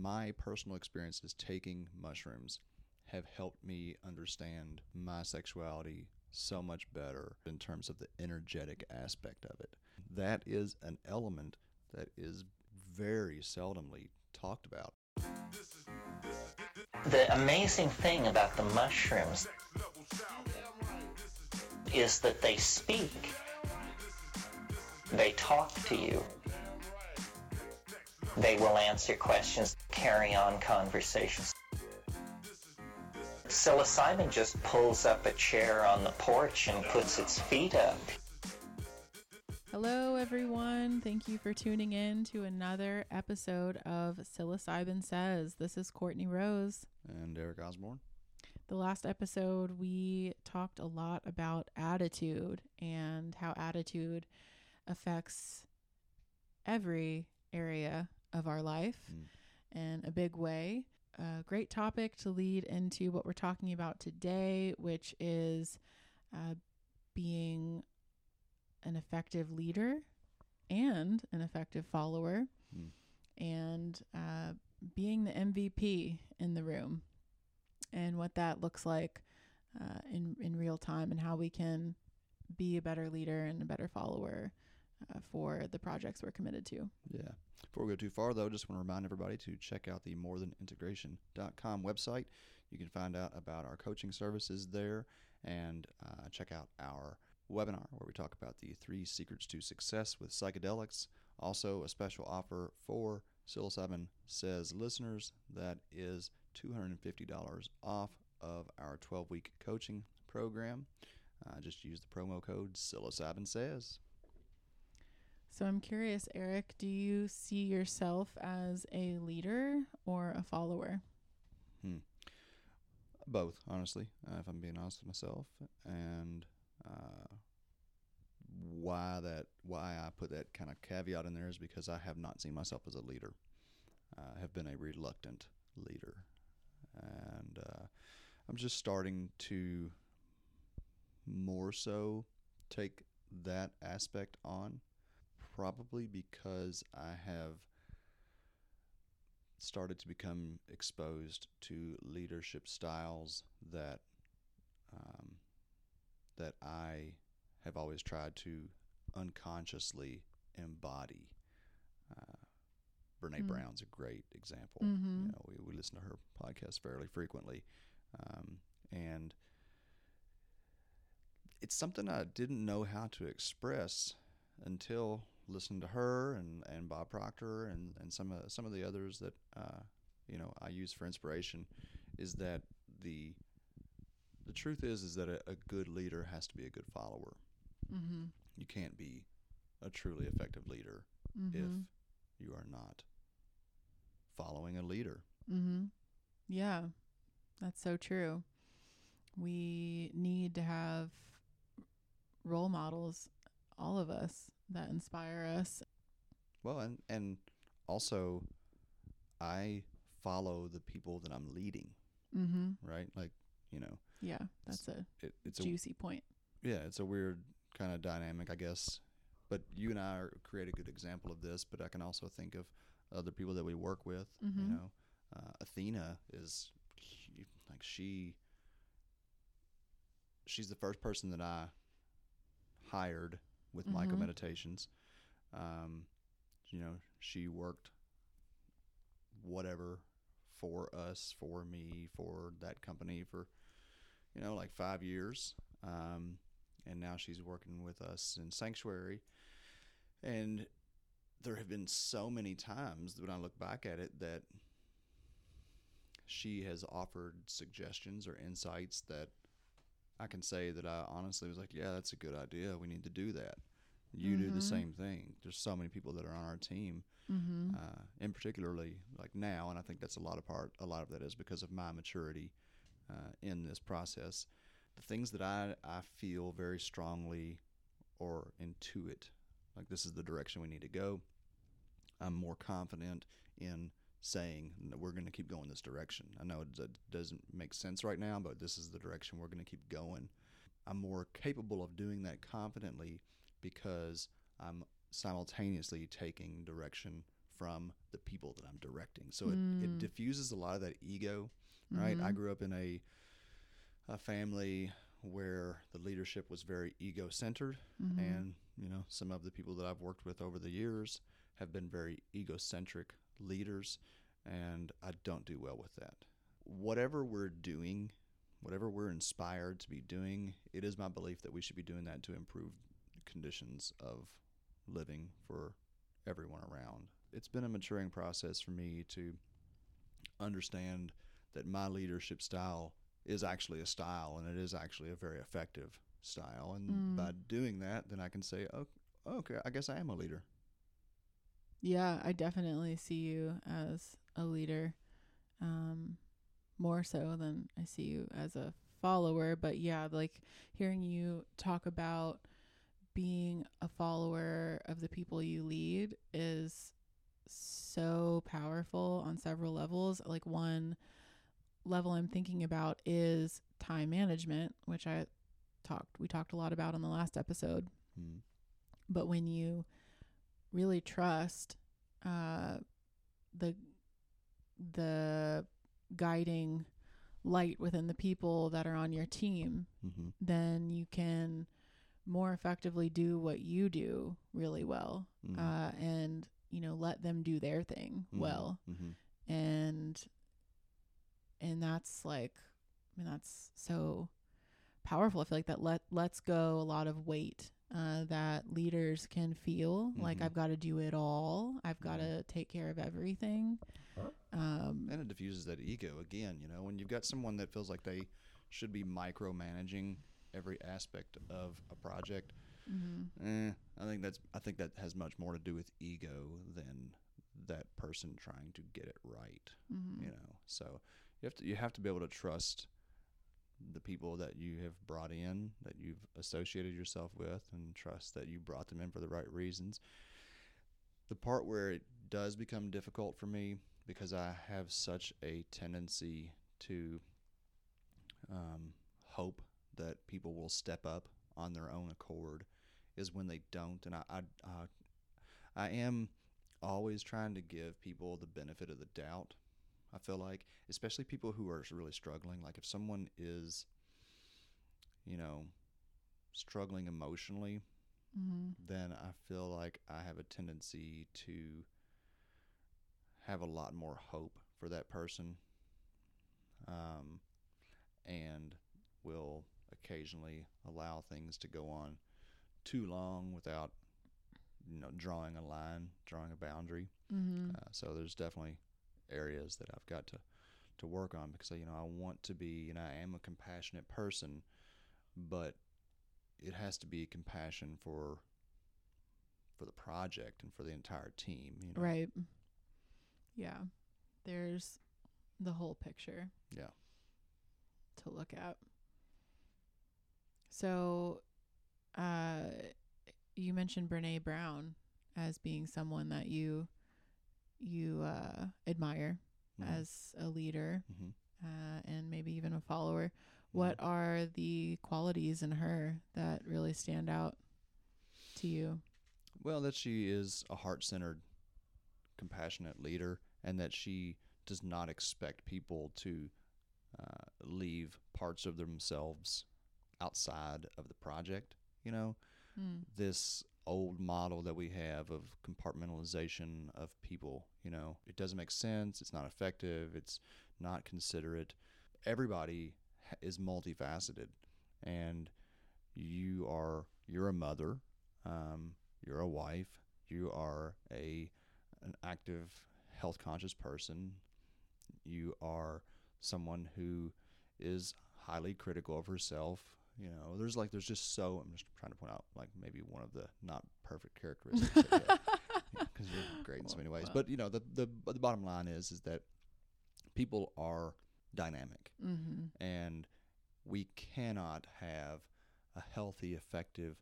my personal experiences taking mushrooms have helped me understand my sexuality so much better in terms of the energetic aspect of it. That is an element that is very seldomly talked about. The amazing thing about the mushrooms is that they speak. They talk to you. They will answer questions, carry on conversations. Psilocybin just pulls up a chair on the porch and puts its feet up. Hello, everyone. Thank you for tuning in to another episode of Psilocybin Says. This is Courtney Rose. And Eric Osborne. The last episode, we talked a lot about attitude and how attitude affects every area of our life Mm. In a big way. A great topic to lead into what we're talking about today, which is uh, being an effective leader and an effective follower, Mm. and uh, being the MVP in the room, and what that looks like uh, in in real time, and how we can be a better leader and a better follower uh, for the projects we're committed to. Yeah. Before we go too far, though, just want to remind everybody to check out the morethanintegration.com website. You can find out about our coaching services there and uh, check out our webinar where we talk about the three secrets to success with psychedelics. Also, a special offer for Psilocybin Says listeners that is $250 off of our 12 week coaching program. Uh, just use the promo code Psilocybin Says. So I'm curious, Eric, do you see yourself as a leader or a follower? both honestly uh, if i'm being honest with myself. And uh, why that why i put that kind of caveat in there is because i have not seen myself as a leader. I have been a reluctant leader. And uh, i'm just starting to more so take that aspect on probably because i have started to become exposed to leadership styles that um, that I have always tried to unconsciously embody. Uh, Brene Mm. Brown's a great example. Mhm. You know, we, we listen to her podcast fairly frequently, um, and it's something I didn't know how to express until listening to her and, and Bob Proctor and, and some of some of the others that uh, you know I use for inspiration is that the the truth is is that a, a good leader has to be a good follower. Mm-hmm. You can't be a truly effective leader Mm-hmm. if you are not following a leader. Mm-hmm. Yeah, that's so true. We need to have role models, all of us, that inspire us. Well, and and also I follow the people that I'm leading, Mm-hmm. right? Like, you know, Yeah, that's a it, it's a juicy point. yeah, it's a weird kind of dynamic, I guess. But you and I are, create a good example of this. But I can also think of other people that we work with. You Mhm. know, uh, Athena is like she. She's the first person that I hired with Mhm. Myco Meditations. Um, you know, she worked whatever for us, for me, for that company for you know like five years. Um, and now she's working with us in Sanctuary. And there have been so many times when I look back at it that she has offered suggestions or insights that I can say that I honestly was like, yeah, that's a good idea. We need to do that. You do the Mhm. same thing. There's so many people that are on our team, Mm-hmm. uh, and particularly like now, and I think that's a lot of part. A lot of that is because of my maturity uh, in this process. The things that I I feel very strongly or intuit, like this is the direction we need to go. I'm more confident in saying that we're going to keep going this direction. I know it doesn't make sense right now, but this is the direction we're going to keep going. I'm more capable of doing that confidently because I'm simultaneously taking direction from the people that I'm directing. So it, it Mm. diffuses a lot of that ego, right? I Mhm. grew up in a a family where the leadership was very ego centered Mhm. and you know some of the people that I've worked with over the years have been very egocentric leaders and I don't do well with that. Whatever we're doing, whatever we're inspired to be doing, it is my belief that we should be doing that to improve conditions of living for everyone around. It's been a maturing process for me to understand that my leadership style is actually a style and it is actually a very effective style. And Mm. by doing that, then I can say, oh, okay, I guess I am a leader. Yeah, I definitely see you as a leader, um, more so than I see you as a follower. But yeah, like hearing you talk about being a follower of the people you lead is so powerful on several levels. Like one level I'm thinking about is time management, which I talked we talked a lot about on the last episode Mm. but when you really trust uh, the the guiding light within the people that are on your team, Mm-hmm. then you can more effectively do what you do really well, Mm. uh, and you know let them do their thing Mhm. well, Mm-hmm. and and that's like, I mean that's so powerful. I feel like that let lets go a lot of weight uh, that leaders can feel. Like Mhm. I've got to do it all. I've got to take care of everything. Um, And it diffuses that ego again. You know, when you've got someone that feels like they should be micromanaging every aspect of a project, mhm. eh, I think that's I think that has much more to do with ego than that person trying to get it right. Mhm. You know, so you have to you have to be able to trust the people that you have brought in, that you've associated yourself with, and trust that you brought them in for the right reasons. The part where it does become difficult for me because I have such a tendency to um, hope that people will step up on their own accord is when they don't, and I I, uh, I am always trying to give people the benefit of the doubt. I feel like, especially people who are really struggling. Like if someone is, you know, struggling emotionally, Mhm. then I feel like I have a tendency to have a lot more hope for that person, um, and will occasionally allow things to go on too long without, you know, drawing a line, drawing a boundary. Mhm. Uh, so there's definitely areas that I've got to to work on because you know I want to be and I am a compassionate person, but it has to be compassion for for the project and for the entire team. You know? Right. Yeah. There's the whole picture. Yeah. To look at. So, uh, you mentioned Brene Brown as being someone that you you uh, admire Mhm. as a leader Mhm. uh, and maybe even a follower. What are the qualities in her that really stand out to you? Well, that she is a heart centered, compassionate leader, and that she does not expect people to uh, leave parts of themselves outside of the project. You know, Mm. this old model that we have of compartmentalization of people, you know, it doesn't make sense. It's not effective. It's not considerate. Everybody is multifaceted, and you are you're a mother, um, you're a wife, you are a an active, health conscious person. You are someone who is highly critical of herself. You know, there's like there's just so I'm just trying to point out like maybe one of the not perfect characteristics because you're great in so many ways. But you know, the the the bottom line is is that people are dynamic Mm-hmm. and we cannot have a healthy, effective,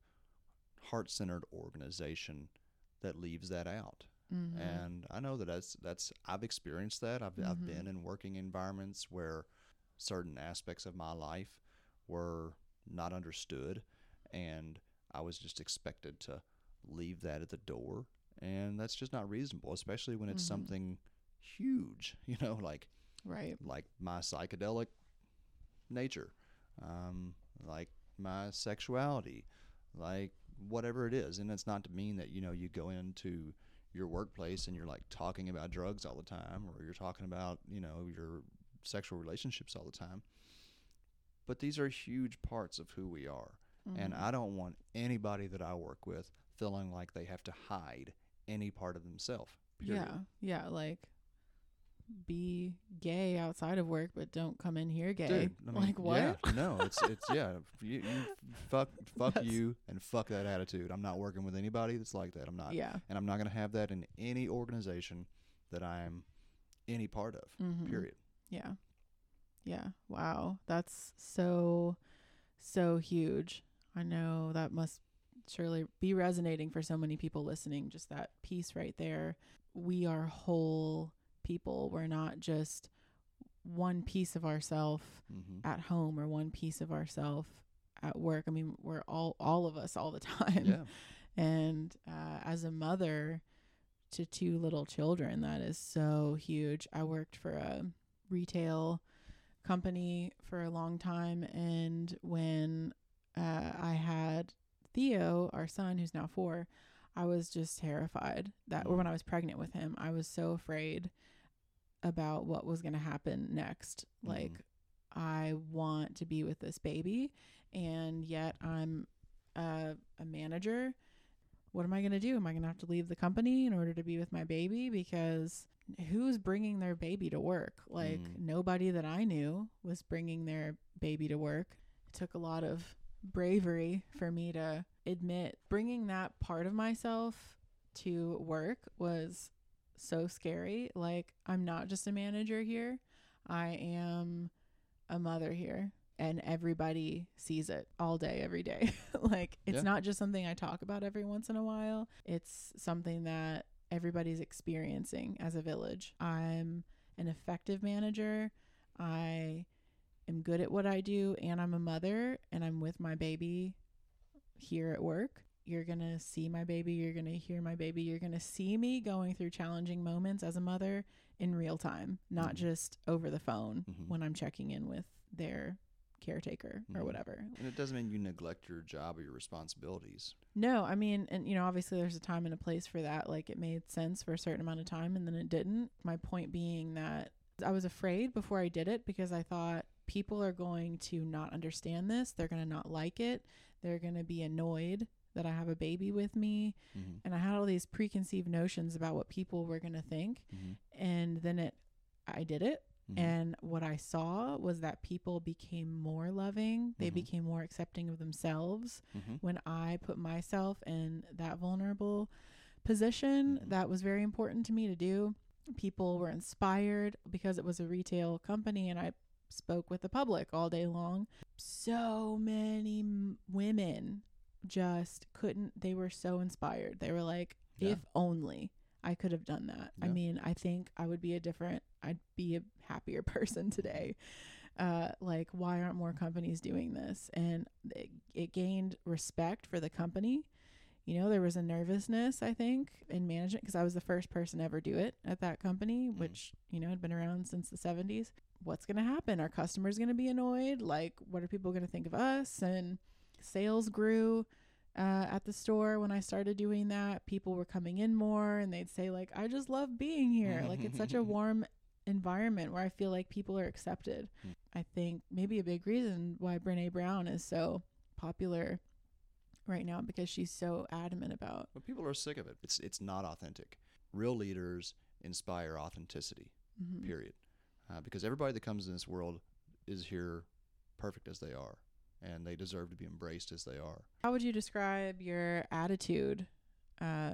heart-centered organization that leaves that out. Mm-hmm. And I know that that's that's I've experienced that. I've I've Mhm. been in working environments where certain aspects of my life were not understood and I was just expected to leave that at the door and that's just not reasonable, especially when it's Mhm. something huge. You know, like Right. like my psychedelic nature, um, like my sexuality, like whatever it is. And it's not to mean that, you know, you go into your workplace and you're like talking about drugs all the time or you're talking about, you know, your sexual relationships all the time. But these are huge parts of who we are. And Mhm. I don't want anybody that I work with feeling like they have to hide any part of themselves. Yeah. Yeah. Like, be gay outside of work, but don't come in here gay. Dude, I mean, like what? Yeah, no, it's it's yeah. You, you fuck fuck That's- you and fuck that attitude. I'm not working with anybody that's like that. I'm not, Yeah. and I'm not going to have that in any organization that I'm any part of. Mhm. Period. Yeah. Yeah. Wow. That's so, so huge. I know that must surely be resonating for so many people listening. Just that piece right there. We are whole people. We're not just one piece of ourself Mm-hmm. at home or one piece of ourself at work. I mean, we're all, all of us all the time. Yeah, And uh, as a mother to two little children, that is so huge. I worked for a retail company for a long time. And when uh, I had Theo, our son, who's now four, I was just terrified that, or when I was pregnant with him, I was so afraid about what was going to happen next. Mhm. Like, I want to be with this baby, and yet I'm a, a manager. What am I going to do? Am I going to have to leave the company in order to be with my baby? Because who's bringing their baby to work? Like, Mm. nobody that I knew was bringing their baby to work. It took a lot of bravery for me to admit bringing that part of myself to work was so scary. Like, I'm not just a manager here, I am a mother here. And everybody sees it all day, every day. like, it's Yeah. not just something I talk about every once in a while. It's something that everybody's experiencing as a village. I'm an effective manager. I am good at what I do, and I'm a mother, and I'm with my baby here at work. You're going to see my baby. You're going to hear my baby. You're going to see me going through challenging moments as a mother in real time, not Mhm. just over the phone Mhm. when I'm checking in with their caretaker or Mhm. whatever. and it doesn't mean you neglect your job or your responsibilities. No, I mean, and you know, obviously there's a time and a place for that. Like it made sense for a certain amount of time and then it didn't. My point being that I was afraid before I did it because I thought people are going to not understand this. They're going to not like it. They're going to be annoyed that I have a baby with me. Mm-hmm. And I had all these preconceived notions about what people were going to think. Mm-hmm. And then it, I did it. Mhm. And what I saw was that people became more loving. They Mhm. became more accepting of themselves Mm-hmm. when I put myself in that vulnerable position, Mhm. that was very important to me to do. People were inspired because it was a retail company and I spoke with the public all day long. So many m- women just couldn't, they were so inspired. They were like, Yeah. if only I could have done that. I mean, I think I would be a different, I'd be a happier person today. Uh, like why aren't more companies doing this? And it, it gained respect for the company. You know there was a nervousness i think in management because i was the first person to ever do it at that company Mm. which you know had been around since the 70s what's going to happen? Are customers going to be annoyed? Like what are people going to think of us? And sales grew uh, at the store when i started doing that people were coming in more and they'd say like i just love being here like it's such a warm environment where I feel like people are accepted. Mm. I think maybe a big reason why Brene Brown is so popular right now because she's so adamant about But people are sick of it. It's it's not authentic. Real leaders inspire authenticity. Mhm. Period. Uh, because everybody that comes in this world is here perfect as they are, and they deserve to be embraced as they are. How would you describe your attitude uh,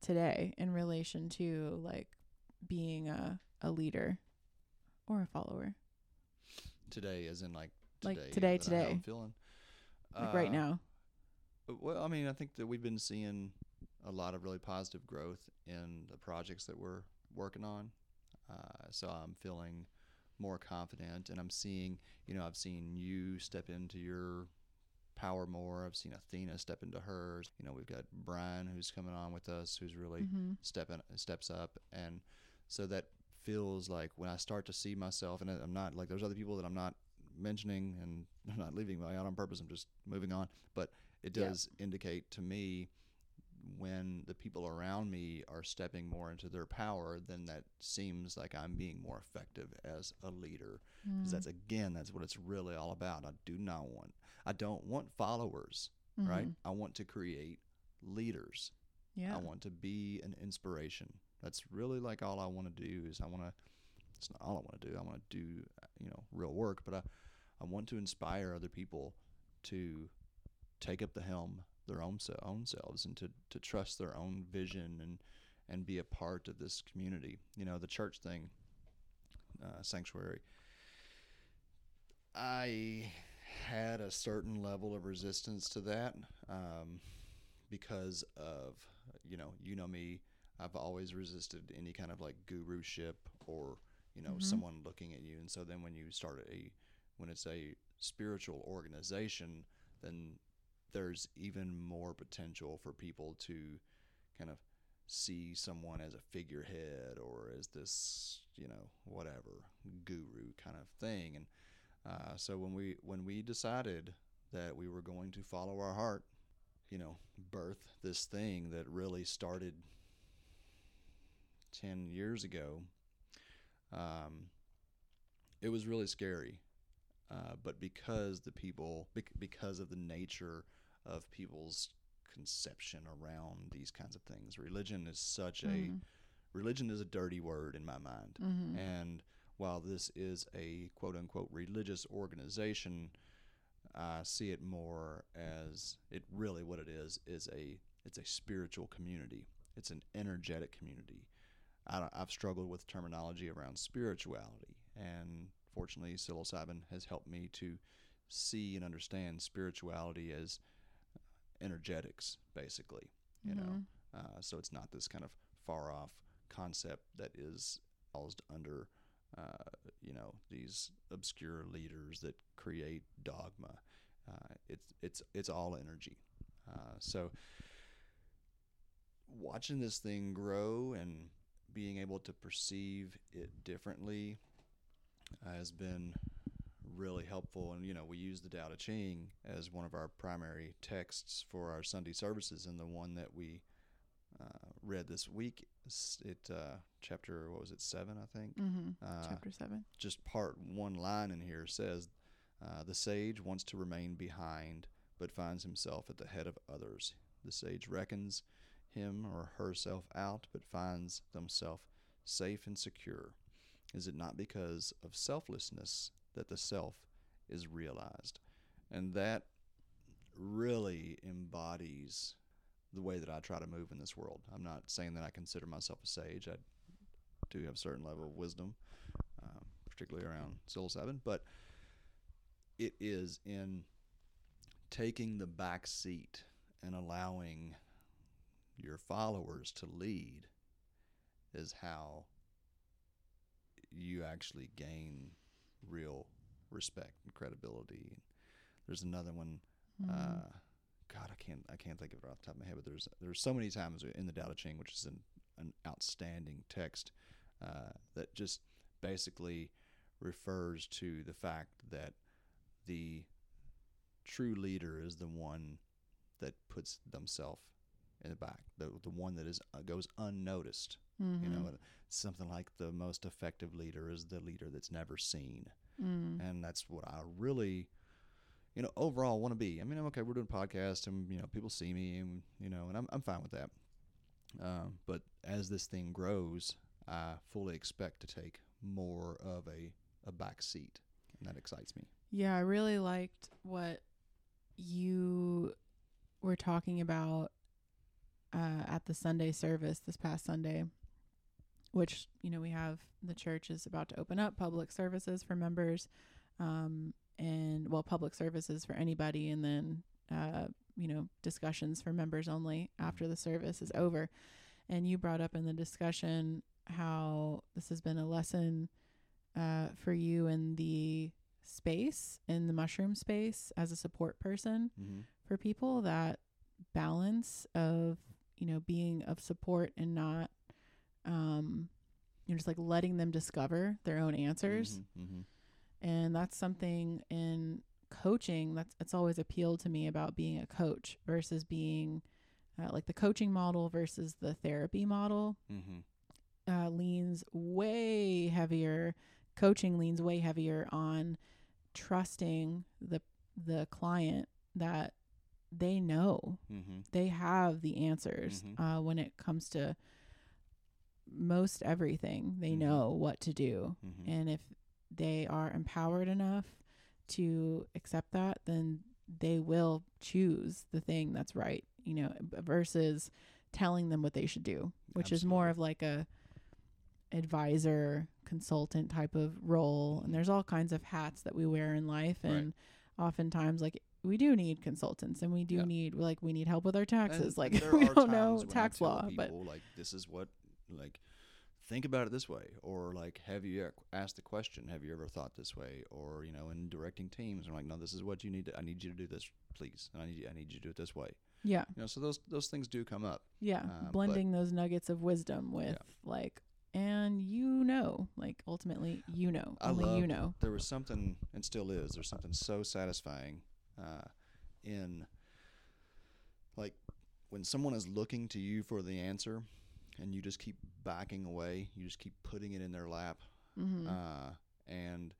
today in relation to like being a, a leader or a follower? Today, as in like Like today, today, today. I'm feeling. Like right Uh, now? Well, I mean, I think that we've been seeing a lot of really positive growth in the projects that we're working on. Uh, so I'm feeling more confident, and I'm seeing, you know, I've seen you step into your power more. I've seen Athena step into hers. You know, we've got Brian who's coming on with us, who's really Mm-hmm. stepping steps up, and so that feels like when I start to see myself, and I'm not like there's other people that I'm not mentioning, and I'm not leaving out on purpose. I'm just moving on, but it Yeah. does indicate to me when the people around me are stepping more into their power, then that seems like I'm being more effective as a leader. Because that's again, that's what it's really all about. I do not want, I don't want followers, right? I want to create leaders. Mm-hmm. Yeah. I want to be an inspiration. That's really like all I want to do is I want to. It's not all I want to do. I want to do you know real work, but I I want to inspire other people to take up the helm their own own selves and to to trust their own vision and and be a part of this community. You know the church thing, uh, sanctuary. I had a certain level of resistance to that um, because of you know you know me I've always resisted any kind of like guruship or you know someone looking at you and so then when you start a when it's a spiritual organization then there's even more potential for people to kind of see someone as a figurehead or as this you know whatever guru kind of thing and uh, so when we when we decided that we were going to follow our heart, you know, birth this thing that really started ten years ago, um, it was really scary. Uh, but because the people, because of the nature of people's conception around these kinds of things, religion is such a religion is a dirty word in my mind, Mm-hmm. and while this is a quote unquote religious organization, I see it more as it really what it is is a it's a spiritual community. It's an energetic community. I I've struggled with terminology around spirituality, and fortunately, psilocybin has helped me to see and understand spirituality as energetics, basically. You know, uh, so it's not this kind of far off concept that is housed under uh, you know these obscure leaders that create dogma. Uh, it's it's it's all energy. Uh, so watching this thing grow and being able to perceive it differently has been really helpful. And you know, we use the Tao Te Ching as one of our primary texts for our Sunday services, and the one that we uh, read this week, it uh, chapter what was it seven, I think. Mm-hmm. Uh, Chapter seven. just part one line in here says uh, the sage wants to remain behind but finds himself at the head of others the sage reckons him or herself out but finds themselves safe and secure is it not because of selflessness that the self is realized and that really embodies the way that I try to move in this world. I'm not saying that I consider myself a sage. I do have a certain level of wisdom, um, particularly around psilocybin, but it is in taking the back seat and allowing your followers to lead is how you actually gain real respect and credibility. There's another one. Uh, God, I can't I can't think of it off the top of my head, but there's there's so many times in the Tao Te Ching, which is an, an outstanding text uh, that just basically refers to the fact that the true leader is the one that puts themselves in the back, the the one that is uh, goes unnoticed. Mm-hmm. You know, something like the most effective leader is the leader that's never seen, Mm. and that's what I really, you know, overall want to be. I mean, I'm okay. We're doing podcasts, and you know, people see me, and you know, and I'm I'm fine with that. Um, but as this thing grows, I fully expect to take more of a a back seat, and that excites me. Yeah, I really liked what you were talking about uh, at the Sunday service this past Sunday, which, you know, we have the church is about to open up public services for members, um, and well, public services for anybody, and then, uh, you know, discussions for members only after the service is over. And you brought up in the discussion how this has been a lesson uh, for you in the space in the mushroom space as a support person Mm-hmm. for people that balance of you know being of support and not um you know just like letting them discover their own answers Mm-hmm. and that's something in coaching that's it's always appealed to me about being a coach versus being uh, like the coaching model versus the therapy model Mm-hmm. uh, leans way heavier coaching leans way heavier on trusting the the client that they know Mm-hmm. they have the answers Mhm. uh, when it comes to most everything they Mhm. know what to do Mm-hmm. and if they are empowered enough to accept that then they will choose the thing that's right you know versus telling them what they should do which is more of like a advisor consultant type of role and there's all kinds of hats that we wear in life Right. and oftentimes like we do need consultants and we do need like we need help with our taxes And like we don't know times when I tax law but like this is what like think about it this way or like have you asked the question have you ever thought this way or you know in directing teams i'm like no this is what you need to i need you to do this please and i need you, i need you to do it this way. Yeah. You know so those those things do come up. Yeah, but- blending those nuggets of wisdom with like, and you know, like ultimately, you know, I only you know. there was something and still is there's something so satisfying uh, in like when someone is looking to you for the answer and you just keep backing away. You just keep putting it in their lap. Mm-hmm. uh, and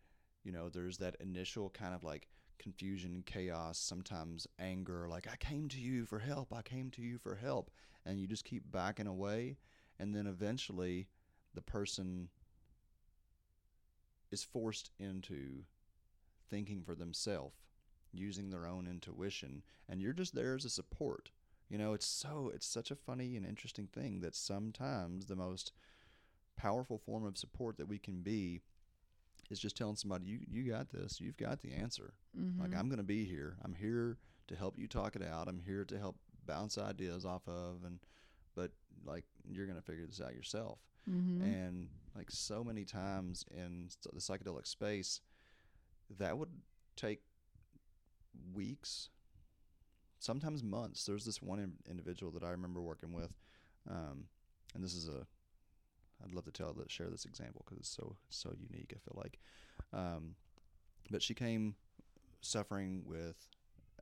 you know there's that initial kind of like confusion chaos sometimes anger like i came to you for help. I came to you for help. And you just keep backing away. And then eventually the person is forced into thinking for themselves using their own intuition. And you're just there as a support you know it's so it's such a funny and interesting thing that sometimes the most powerful form of support that we can be is just telling somebody you you got this. You've got the answer. Mm-hmm. like i'm going to be here. I'm here to help you talk it out. I'm here to help bounce ideas off of and but like you're going to figure this out yourself. Mm-hmm. and like so many times in the psychedelic space that would take weeks sometimes months. There's this one in- individual that i remember working with um, and this is a i'd love to tell that share this example because it's so so unique i feel like. Um, but she came suffering with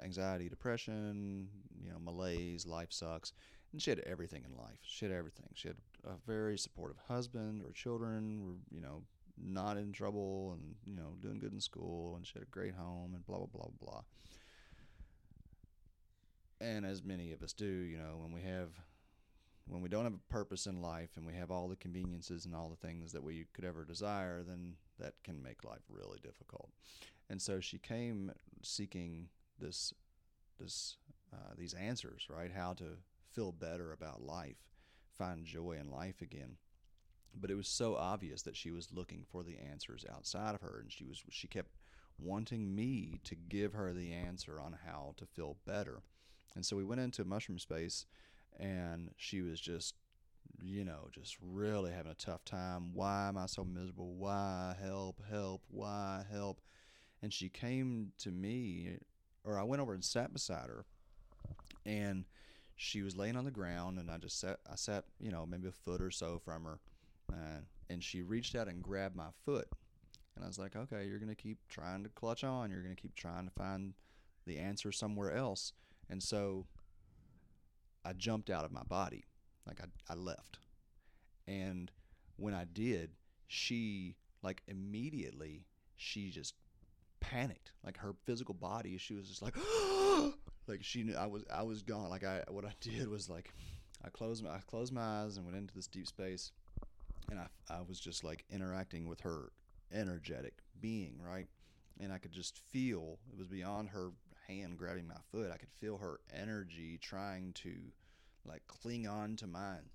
anxiety depression you know malaise life sucks and she had everything in life. She had everything. She had a very supportive husband her children were you know not in trouble and you know doing good in school and she had a great home and blah blah blah blah and as many of us do you know when we have when we don't have a purpose in life and we have all the conveniences and all the things that we could ever desire then that can make life really difficult. And so she came seeking this this uh, these answers right? How to feel better about life find joy in life again. But it was so obvious that she was looking for the answers outside of her and she was she kept wanting me to give her the answer on how to feel better and so we went into a mushroom space and she was just you know just really having a tough time. Why am i so miserable? Why help help why help? And she came to me or i went over and sat beside her and she was laying on the ground and i just sat i sat you know maybe a foot or so from her uh, and she reached out and grabbed my foot. And i was like okay you're going to keep trying to clutch on. You're going to keep trying to find the answer somewhere else and so i jumped out of my body. Like i, I left. And when i did she like immediately she just panicked. Like her physical body she was just like like she knew i was i was gone. Like i what i did was like i closed my i closed my eyes and went into this deep space. And i i was just like interacting with her energetic being right? And i could just feel it was beyond her hand grabbing my foot i could feel her energy trying to like cling on to mine.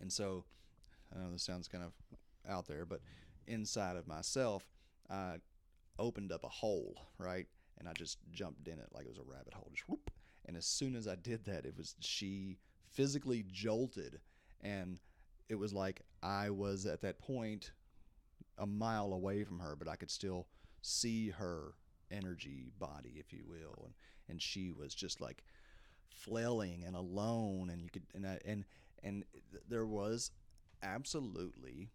And so i know this sounds kind of out there but inside of myself i opened up a hole right? And i just jumped in it like it was a rabbit hole just whoop. And as soon as i did that it was she physically jolted and it was like i was at that point a mile away from her but i could still see her energy body, if you will, and and she was just like flailing and alone, and you could and I, and and there was absolutely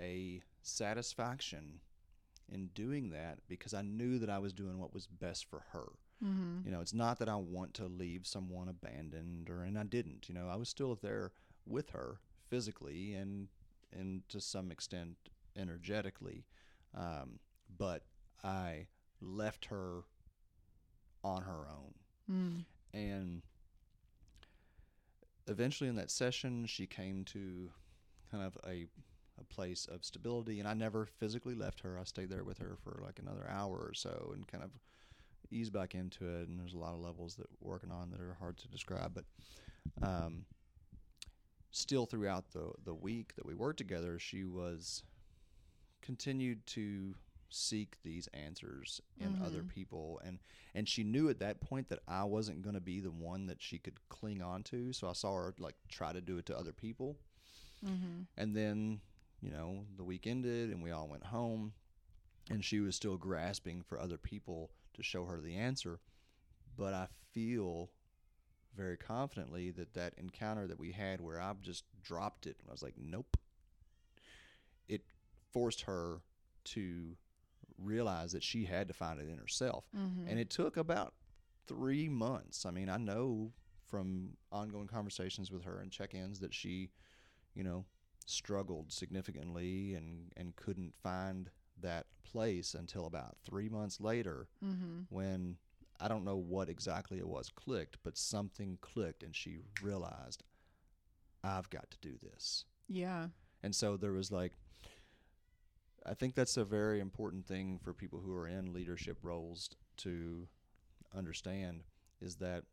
a satisfaction in doing that because I knew that I was doing what was best for her. Mm-hmm. You know, it's not that I want to leave someone abandoned or and I didn't. You know, I was still there with her physically and and to some extent energetically. Um, but I left her on her own. Mm. And eventually in that session she came to kind of a a place of stability and I never physically left her. I stayed there with her for like another hour or so and kind of eased back into it and there's a lot of levels that we're working on that are hard to describe but um, still throughout the the week that we worked together she was continued to seek these answers in other Mhm. people and and she knew at that point that I wasn't going to be the one that she could cling on to so I saw her like try to do it to other people Mm-hmm. and then, you know, the week ended and we all went home and she was still grasping for other people to show her the answer. But I feel very confidently that that encounter that we had where I just dropped it and I was like, nope. It forced her to realize that she had to find it in herself. Mm-hmm. And it took about three months. I mean, I know from ongoing conversations with her and check ins that she, you know, struggled significantly and, and couldn't find that place until about three months later mm-hmm. when I don't know what exactly it was clicked, but something clicked and she realized, I've got to do this. Yeah. And so there was like, I think that's a very important thing for people who are in leadership roles to understand is that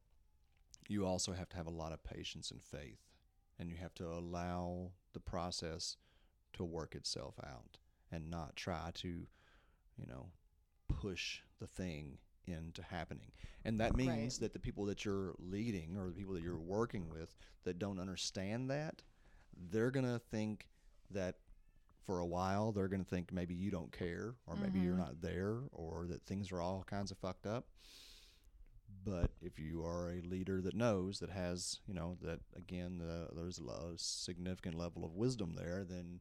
you also have to have a lot of patience and faith, and you have to allow the process to work itself out and not try to, you know, push the thing into happening. And that means Right. that the people that you're leading or the people that you're working with that don't understand that, they're going to think that for a while they're going to think maybe you don't care or maybe you're Mhm. not there or that things are all kinds of fucked up. But if you are a leader that knows that has, you know, that again, the, there's a significant level of wisdom there, then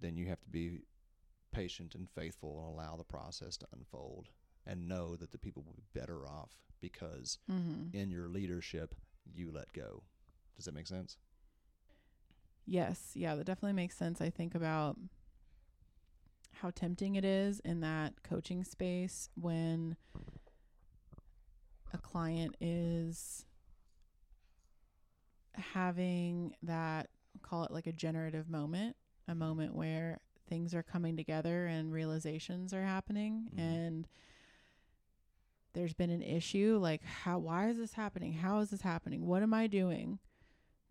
then you have to be patient and faithful and allow the process to unfold and know that the people will be better off because Mm-hmm. in your leadership you let go. Does that make sense? Yes, yeah, that definitely makes sense. I think about how tempting it is in that coaching space when a client is having that call it like a generative moment, a moment where things are coming together and realizations are happening Mhm. and there's been an issue like how why is this happening? How is this happening? What am I doing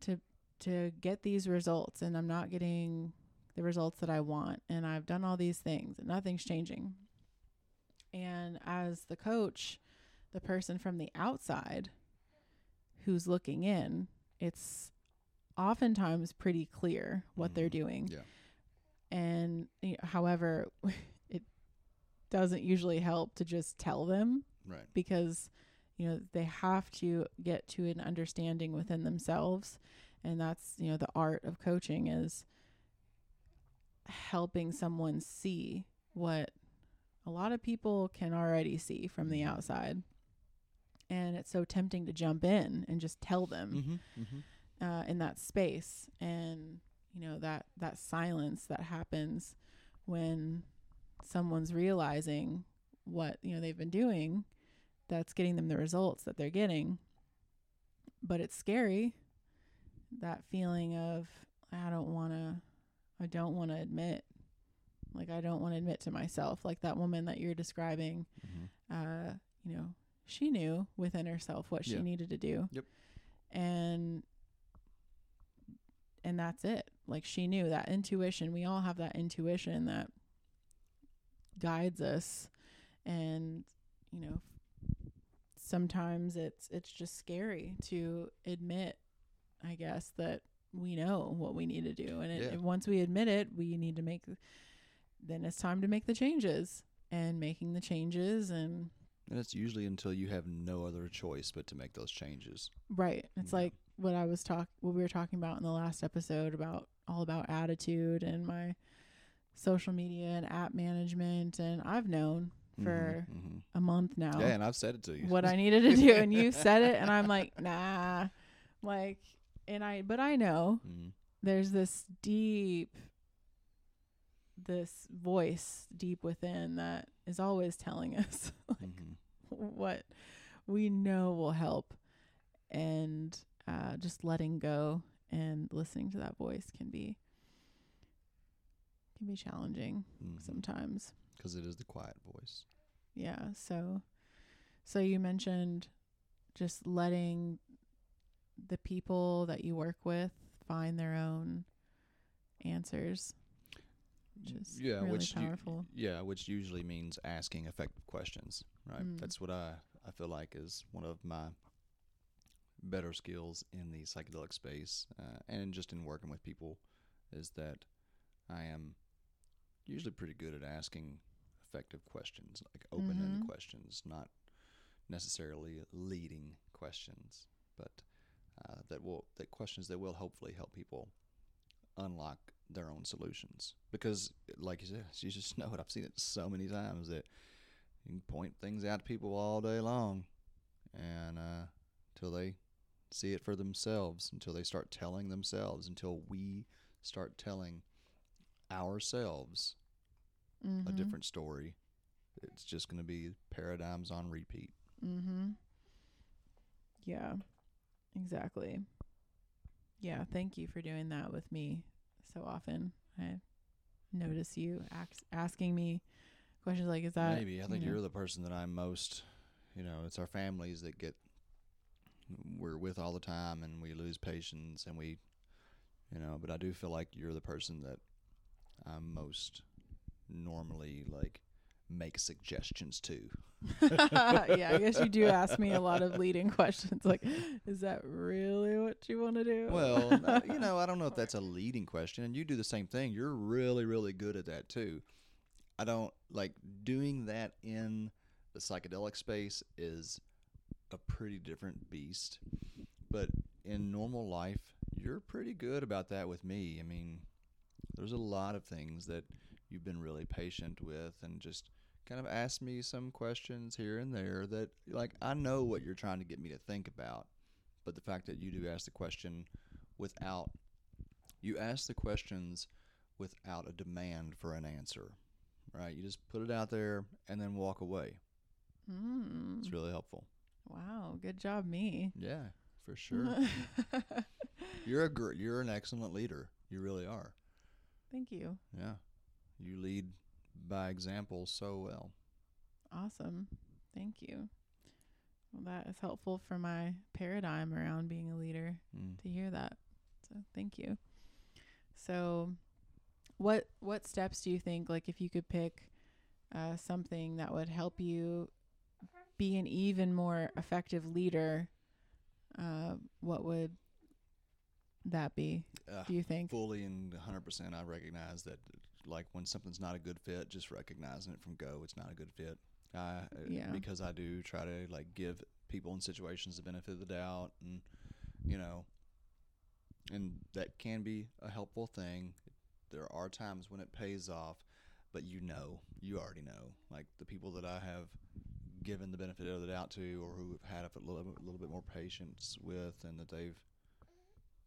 to to get these results and I'm not getting the results that I want and I've done all these things and nothing's changing. And as the coach, the person from the outside who's looking in, it's oftentimes pretty clear what they're Mhm. doing. Yeah. And you know, however, it doesn't usually help to just tell them Right. because you know they have to get to an understanding within themselves and that's you know the art of coaching is helping someone see what a lot of people can already see from the Mhm. outside and it's so tempting to jump in and just tell them Mm-hmm. Mm-hmm. uh, in that space and you know that that silence that happens when someone's realizing what you know they've been doing that's getting them the results that they're getting but it's scary that feeling of i don't want to i don't want to admit like i don't want to admit to myself like that woman that you're describing Mm-hmm. uh, you know, she knew within herself what she Yeah. needed to do. Yep. And and that's it. Like she knew that intuition. We all have that intuition that guides us and you know sometimes it's it's just scary to admit I guess that we know what we need to do and it, Yeah. and once we admit it we need to make then it's time to make the changes and making the changes and And it's usually until you have no other choice but to make those changes. right it's Yeah. like what i was talk what we were talking about in the last episode about all about attitude and my social media and app management and i've known for hmm a month now Yeah, and I've said it to you. what I needed to do and you said it and I'm like, nah. Like and I but I know Mhm. there's this deep this voice deep within that is always telling us like Mhm. what we know will help and uh, just letting go and listening to that voice can be can be challenging Mhm. sometimes because it is the quiet voice. yeah so so you mentioned just letting the people that you work with find their own answers which is yeah, really which u- powerful yeah, which usually means asking effective questions, right? Mm. That's what I I feel like is one of my better skills in the psychedelic space, uh, and just in working with people, is that I am usually pretty good at asking effective questions, like open-ended Mhm. questions, not necessarily leading questions, but uh, that will that questions that will hopefully help people unlock their own solutions. Because, like you said, you just know it. I've seen it so many times that you can point things out to people all day long, and uh, until they see it for themselves, until they start telling themselves, until we start telling ourselves a Mhm. different story, it's just going to be paradigms on repeat. Mhm. Yeah. Exactly. Yeah, thank you for doing that with me so often. I notice you ax- asking me questions like is that Maybe I think you you're the person that I'm most. You know, it's our families that get we're with all the time, and we lose patience, and we, you know. But I do feel like you're the person that I'm most normally like make suggestions to. yeah, I guess you do ask me a lot of leading questions like is that really what you want to do? Well, you know, I don't know if that's a leading question, and you do the same thing. You're really, really good at that too. I don't like doing that in the psychedelic space is a pretty different beast, but in normal life, you're pretty good about that with me. I mean, there's a lot of things that you've been really patient with, and just kind of asked me some questions here and there that, like, I know what you're trying to get me to think about but the fact that you do ask the question without you ask the questions without a demand for an answer right? You just put it out there and then walk away. Mm. it's really helpful. Wow, good job me. yeah for sure. You're a gr- you're an excellent leader. You really are. Thank you. yeah. You lead by example so well Awesome. Thank you. Well, that is helpful for my paradigm around being a leader mm. to hear that. So, thank you. So, what what steps do you think like if you could pick uh, something that would help you be an even more effective leader, uh, what would that be? Uh, Do you think? fully and 100% i recognize that like when something's not a good fit just recognizing it from go it's not a good fit. Uh, Yeah. because i do try to like give people in situations the benefit of the doubt and you know and that can be a helpful thing. There are times when it pays off but you know you already know. Like the people that i have given the benefit of the doubt to or who have had a little, a little bit more patience with and that they've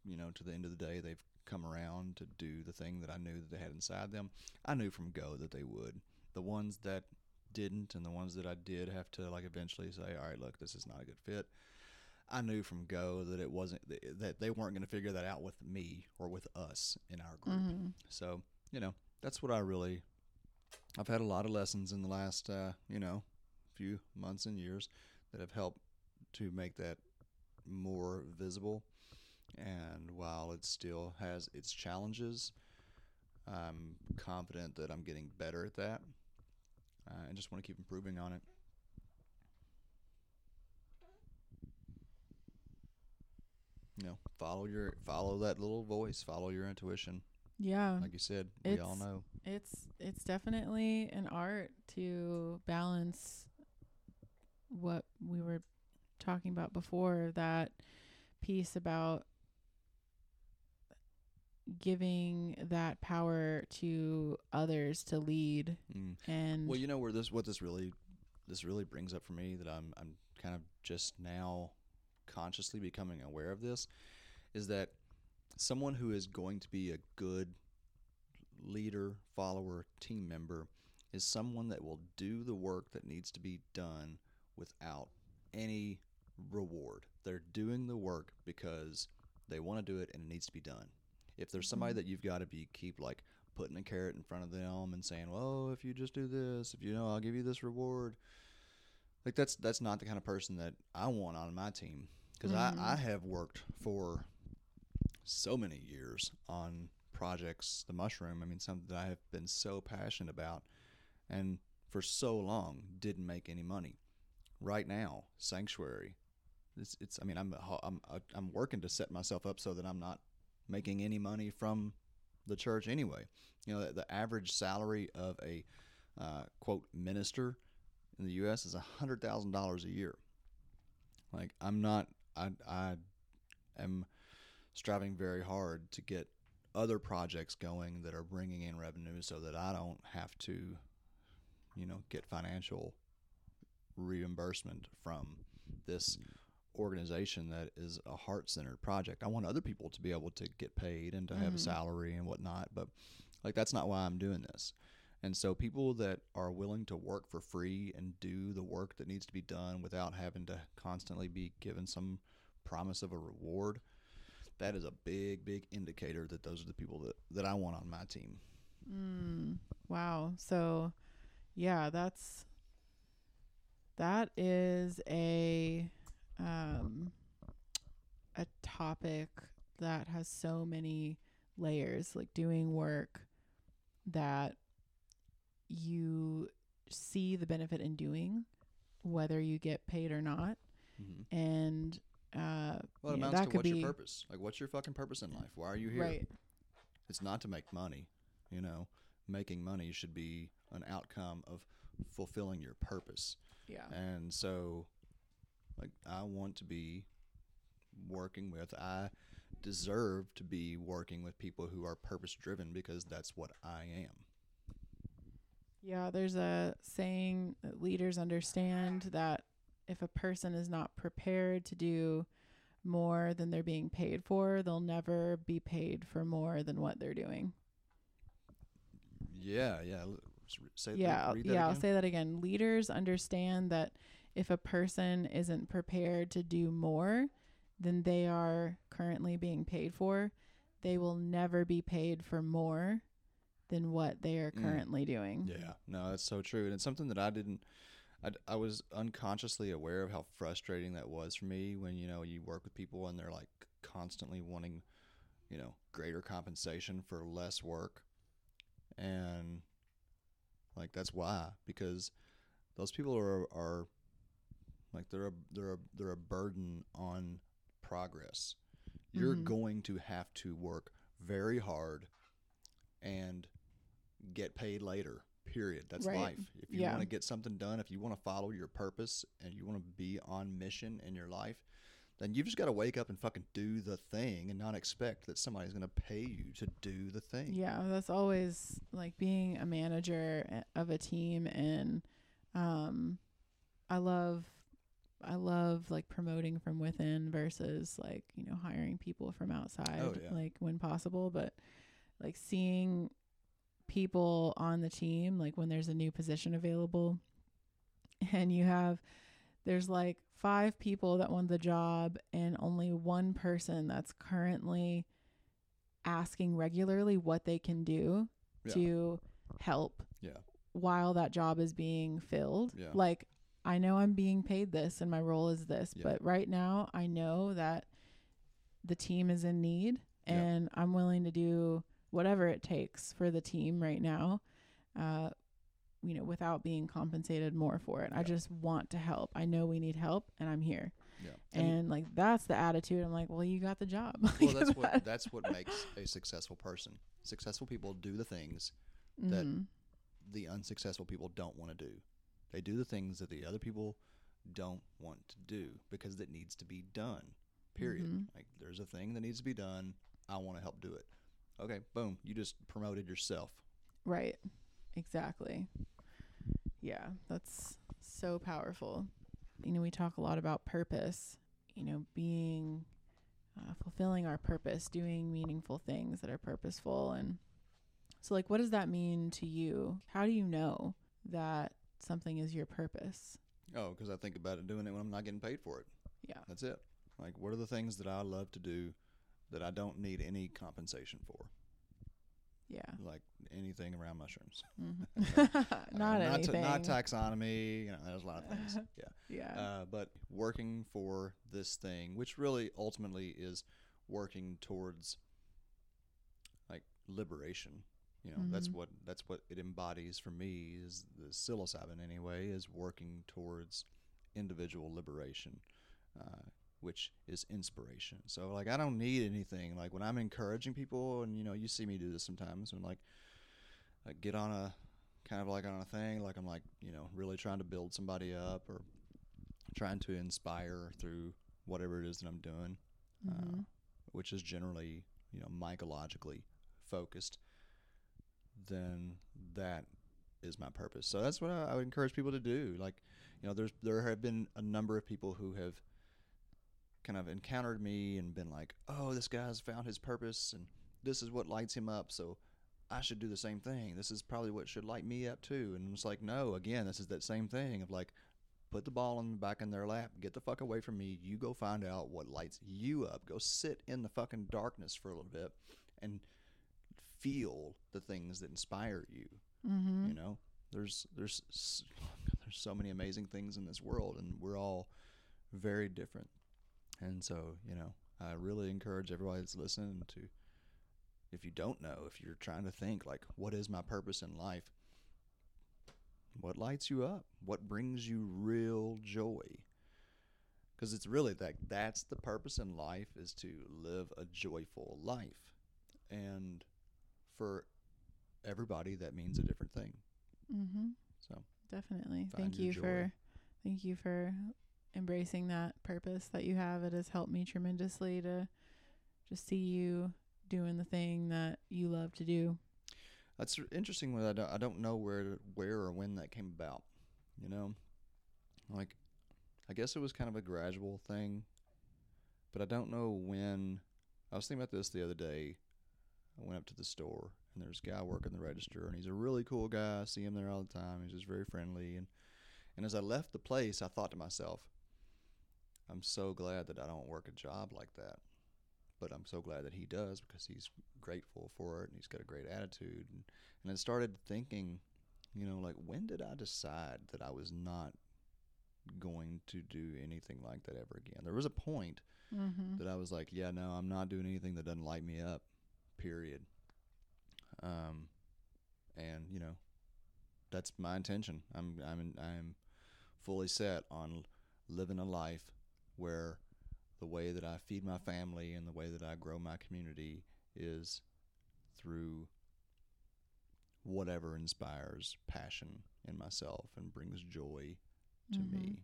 you know, to the end of the day, they've come around to do the thing that I knew that they had inside them. I knew from go that they would. The ones that didn't, and the ones that I did have to like eventually say, "All right, look, this is not a good fit." I knew from go that it wasn't that they weren't going to figure that out with me or with us in our group. Mm-hmm. So you know, that's what I really. I've had a lot of lessons in the last, uh, you know, few months and years that have helped to make that more visible. And while it still has its challenges, I'm confident that I'm getting better at that. Uh, I just want to keep improving on it. You know, follow your follow that little voice, follow your intuition. Yeah. Like you said, we all know. It's it's definitely an art to balance what we were talking about before that piece about giving that power to others to lead Mm. and Well, you know where this what this really this really brings up for me that I'm I'm kind of just now consciously becoming aware of this is that someone who is going to be a good leader, follower, team member is someone that will do the work that needs to be done without any reward. They're doing the work because they want to do it and it needs to be done. If there's somebody Mhm. that you've got to be keep like putting a carrot in front of them and saying, "Well, if you just do this, if you know, I'll give you this reward." Like that's that's not the kind of person that I want on my team because Mhm. I I have worked for so many years on projects, the mushroom. I mean, something that I have been so passionate about, and for so long didn't make any money. Right now, sanctuary. It's, it's I mean, I'm I'm I'm working to set myself up so that I'm not making any money from the church anyway. You know, the, the average salary of a uh, quote minister in the U.S. is hundred thousand dollars a year. Like I'm not, I I am striving very hard to get other projects going that are bringing in revenue, so that I don't have to, you know, get financial reimbursement from this organization that is a heart centered project. I want other people to be able to get paid and to have a Mhm. salary and whatnot, but like that's not why I'm doing this. And so people that are willing to work for free and do the work that needs to be done without having to constantly be given some promise of a reward, that is a big, big indicator that those are the people that, that I want on my team. Mm, wow. So, yeah, that's that is a um a topic that has so many layers, like doing work that you see the benefit in doing, whether you get paid or not, Mm-hmm. and uh, Well, it know, amounts that to what's be your purpose? Like, what's your fucking purpose in life? Why are you here? right. It's not to make money. You know, making money should be an outcome of fulfilling your purpose. Yeah. And so, like, I want to be working with, I deserve to be working with people who are purpose driven because that's what I am. Yeah, there's a saying that leaders understand that if a person is not prepared to do more than they're being paid for, they'll never be paid for more than what they're doing. Yeah, yeah. Say, yeah, read that yeah, I'll say that again. Leaders understand that if a person isn't prepared to do more than they are currently being paid for, they will never be paid for more than what they are Mm. currently doing. Yeah, no, that's so true, and it's something that I didn't, I, I was unconsciously aware of how frustrating that was for me when you know you work with people and they're like constantly wanting, you know, greater compensation for less work, and like that's why because those people are are like they're a they're a they're a burden on progress. You're Mhm. going to have to work very hard and get paid later. Period. That's Right. life. If you Yeah. want to get something done, if you want to follow your purpose and you want to be on mission in your life, then you've just got to wake up and fucking do the thing and not expect that somebody's going to pay you to do the thing. Yeah, that's always like being a manager of a team and um I love I love like promoting from within versus like, you know, hiring people from oh, outside Oh, yeah. like when possible, but like seeing people on the team like when there's a new position available and you have there's like five people that want the job and only one person that's currently asking regularly what they can do Yeah. to help Yeah. while that job is being filled. Yeah. Like I know I'm being paid this and my role is this, Yeah. but right now I know that the team is in need Yeah. and I'm willing to do whatever it takes for the team right now. Uh you know, without being compensated more for it. I just want to help. I know we need help and I'm here. Yeah. And- And like that's the attitude. I'm like, well, you got the job. well, that's what that's what makes a successful person. Successful people do the things that Mhm. the unsuccessful people don't want to do. They do the things that the other people don't want to do because it needs to be done. Period. Mhm. Like there's a thing that needs to be done. I want to help do it. Okay, boom. You just promoted yourself. Right. Exactly. Yeah, that's so powerful. You know, we talk a lot about purpose, you know, being uh, fulfilling our purpose, doing meaningful things that are purposeful. And so, like, what does that mean to you? How do you know that something is your purpose? Oh, because I think about it doing it when I'm not getting paid for it. Yeah. That's it. Like, what are the things that I love to do that I don't need any compensation for? Yeah. Like anything around mushrooms. Mhm. Uh, not not, anything. not taxonomy. You know, there's a lot of things. Yeah. yeah. Uh, but working for this thing, which really ultimately is working towards like liberation. You know, that's Mhm. what that's what it embodies for me. Is the psilocybin anyway? Is working towards individual liberation, uh, which is inspiration. So like, I don't need anything. Like when I'm encouraging people, and you know, you see me do this sometimes when like, like get on a kind of like on a thing, like I'm like you know really trying to build somebody up or trying to inspire through whatever it is that I'm doing, uh, Mhm. which is generally you know mycologically focused, then that is my purpose. So that's what I, I would encourage people to do. Like, you know, there's there have been a number of people who have kind of encountered me and been like, "Oh, this guy's found his purpose, and this is what lights him up." So I should do the same thing. This is probably what should light me up too. And it's like, no, again, this is that same thing of like, put the ball in back in their lap, get the fuck away from me. You go find out what lights you up. Go sit in the fucking darkness for a little bit and feel the things that inspire you. Mhm. You know, there's there's there's so many amazing things in this world, and we're all very different. And so, you know, I really encourage everybody that's listening to, if you don't know, if you're trying to think like, what is my purpose in life? What lights you up? What brings you real joy? Because it's really that that's the purpose in life is to live a joyful life, and for everybody that means a different thing. Mm-hmm. So Definitely. Thank you joy. for thank you for embracing that purpose that you have. It has helped me tremendously to just see you doing the thing that you love to do. That's interesting. Don't, I don't know where where or when that came about. You know, like I guess it was kind of a gradual thing, but I don't know when. I was thinking about this the other day. I went up to the store and there's a guy working the register and he's a really cool guy. I see him there all the time. He's just very friendly and and as I left the place, I thought to myself, I'm so glad that I don't work a job like that. But I'm so glad that he does because he's grateful for it and he's got a great attitude. And, and I started thinking, you know, like when did I decide that I was not going to do anything like that ever again? There was a point Mm-hmm. that I was like, yeah, no, I'm not doing anything that doesn't light me up, period. Um, and you know, that's my intention. I'm I'm I'm fully set on living a life where the way that I feed my family and the way that I grow my community is through whatever inspires passion in myself and brings joy to Mhm. me.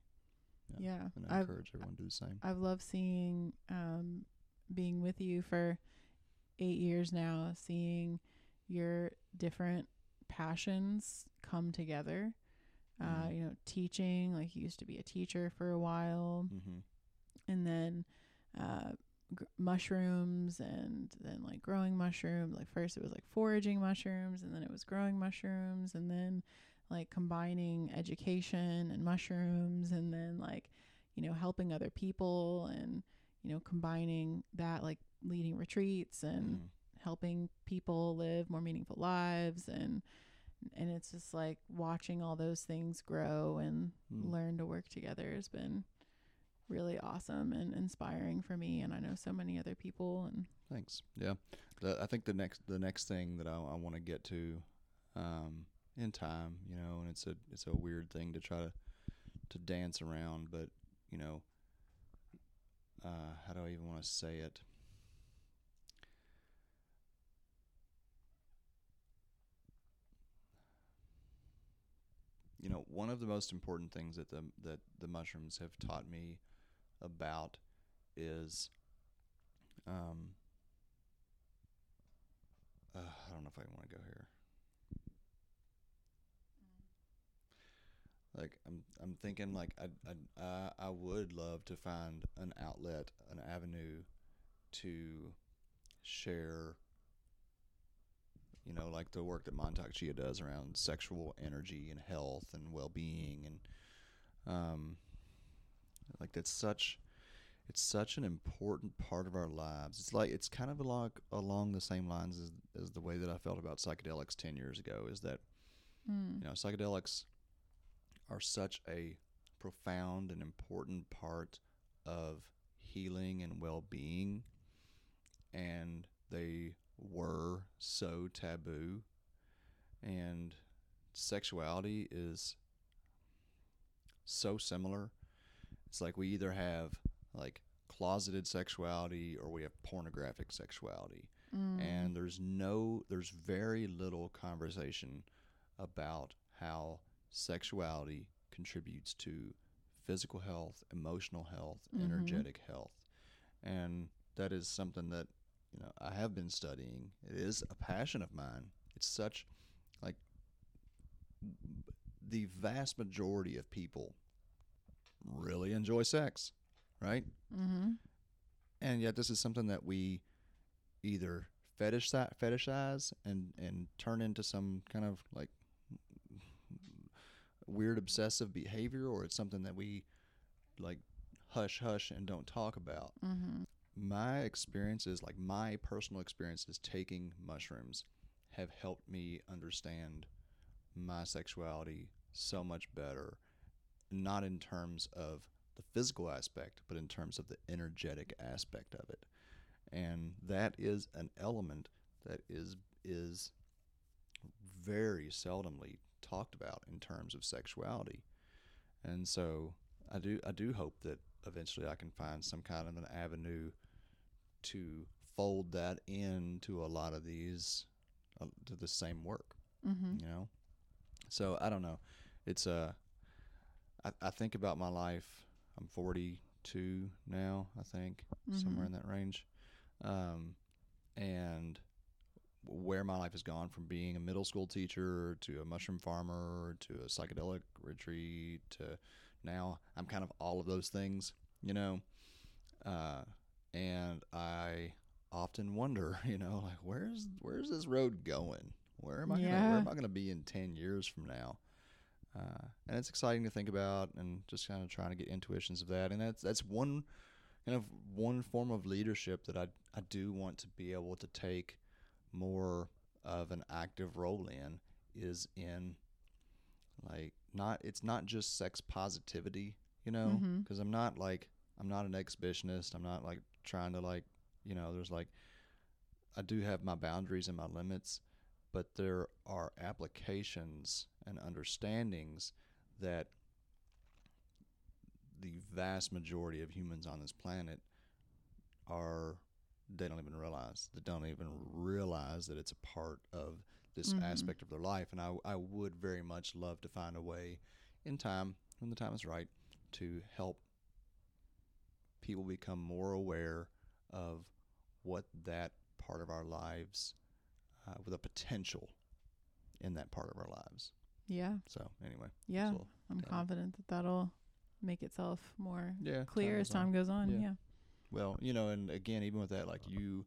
Yeah. And I I've encourage everyone to do the same. I've loved seeing um being with you for 8 years now, seeing your different passions come together. Uh, Mhm. you know, teaching, like you used to be a teacher for a while. Mm-hmm. and then uh, mushrooms and then like growing mushrooms like first it was like foraging mushrooms and then it was growing mushrooms and then like combining education and mushrooms and then like you know helping other people and you know combining that like leading retreats and Mm. helping people live more meaningful lives and and it's just like watching all those things grow and Mm. learn to work together has been really awesome and inspiring for me and I know so many other people and Thanks. Yeah, I think the next the next thing that I, I want to get to um, in time, you know, and it's a it's a weird thing to try to to dance around, but you know, uh, how do I even want to say it? You know, one of the most important things that the that the mushrooms have taught me about is um uh, I don't know if I want to go here. Like I'm, I'm thinking like I, I, I, I would love to find an outlet, an avenue, to share. You know, like the work that Mantak Chia does around sexual energy and health and well-being, and um, like that's such, it's such an important part of our lives. It's like it's kind of along along the same lines as as the way that I felt about psychedelics ten years ago. Is that Mm. you know psychedelics are such a profound and important part of healing and well-being and they were so taboo and sexuality is so similar it's like we either have like closeted sexuality or we have pornographic sexuality Mm. and there's no there's very little conversation about how sexuality contributes to physical health, emotional health, Mhm. energetic health. And that is something that, you know, I have been studying. It is a passion of mine. It's such like the vast majority of people really enjoy sex, right? Mm-hmm. and yet this is something that we either fetish fetishize and and turn into some kind of like weird obsessive behavior or it's something that we like hush hush and don't talk about Mm-hmm. My experiences like my personal experiences taking mushrooms have helped me understand my sexuality so much better not in terms of the physical aspect but in terms of the energetic aspect of it. And that is an element that is is very seldomly talked about in terms of sexuality. And so I do I do hope that eventually I can find some kind of an avenue to fold that into a lot of these uh, to the same work Mm-hmm. you know? So i don't know. It's uh I, I think about my life i'm 42 now i think somewhere in that range. Um and where my life has gone from being a middle school teacher to a mushroom farmer to a psychedelic retreat to now i'm kind of all of those things you know? Uh and i often wonder you know like where's where's this road going? Where am i gonna where am i gonna be in 10 years from now? Uh, and it's exciting to think about and just kind of trying to get intuitions of that and that's that's one kind of one form of leadership that i i do want to be able to take more of an active role in is in like not it's not just sex positivity you know? Because i'm not like i'm not an exhibitionist i'm not like trying to like you know there's like i do have my boundaries and my limits but there are applications and understandings that the vast majority of humans on this planet are they don't even realize they don't even realize that it's a part of this Mhm. aspect of their life and I, I would very much love to find a way in time when the time is right to help people become more aware of what that part of our lives uh, with a potential in that part of our lives Yeah. so anyway Yeah. so, I'm confident that that'll make itself more yeah clear time as goes on. time goes on. Yeah. Yeah. Well, you know, and again, even with that, like you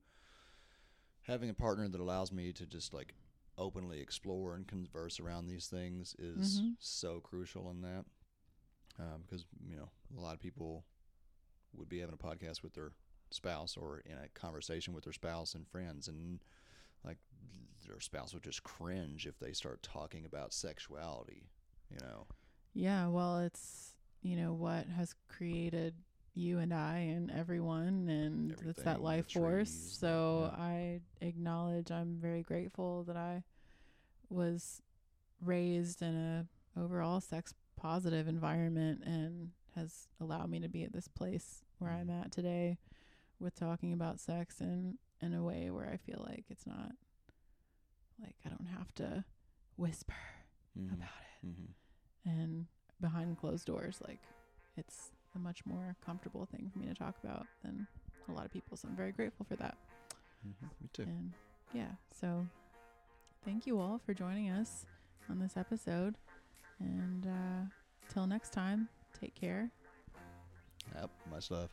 having a partner that allows me to just like openly explore and converse around these things is Mhm. so crucial in that. Because, you know, a lot of people would be having a podcast with their spouse or in a conversation with their spouse and friends, and like their spouse would just cringe if they start talking about sexuality, you know. Yeah, well, it's you know what has created you and I and everyone, and it's that life force. trees, So yeah. I acknowledge I'm very grateful that I was raised in a overall sex positive environment and has allowed me to be at this place where I'm Mhm. at today with talking about sex in in a way where I feel like it's not like I don't have to whisper Mhm. about it Mhm. and behind closed doors like it's a much more comfortable thing for me to talk about than a lot of people so i'm very grateful for that Mhm. Me too. and yeah so thank you all for joining us on this episode and uh till next time take care Yep. Much love.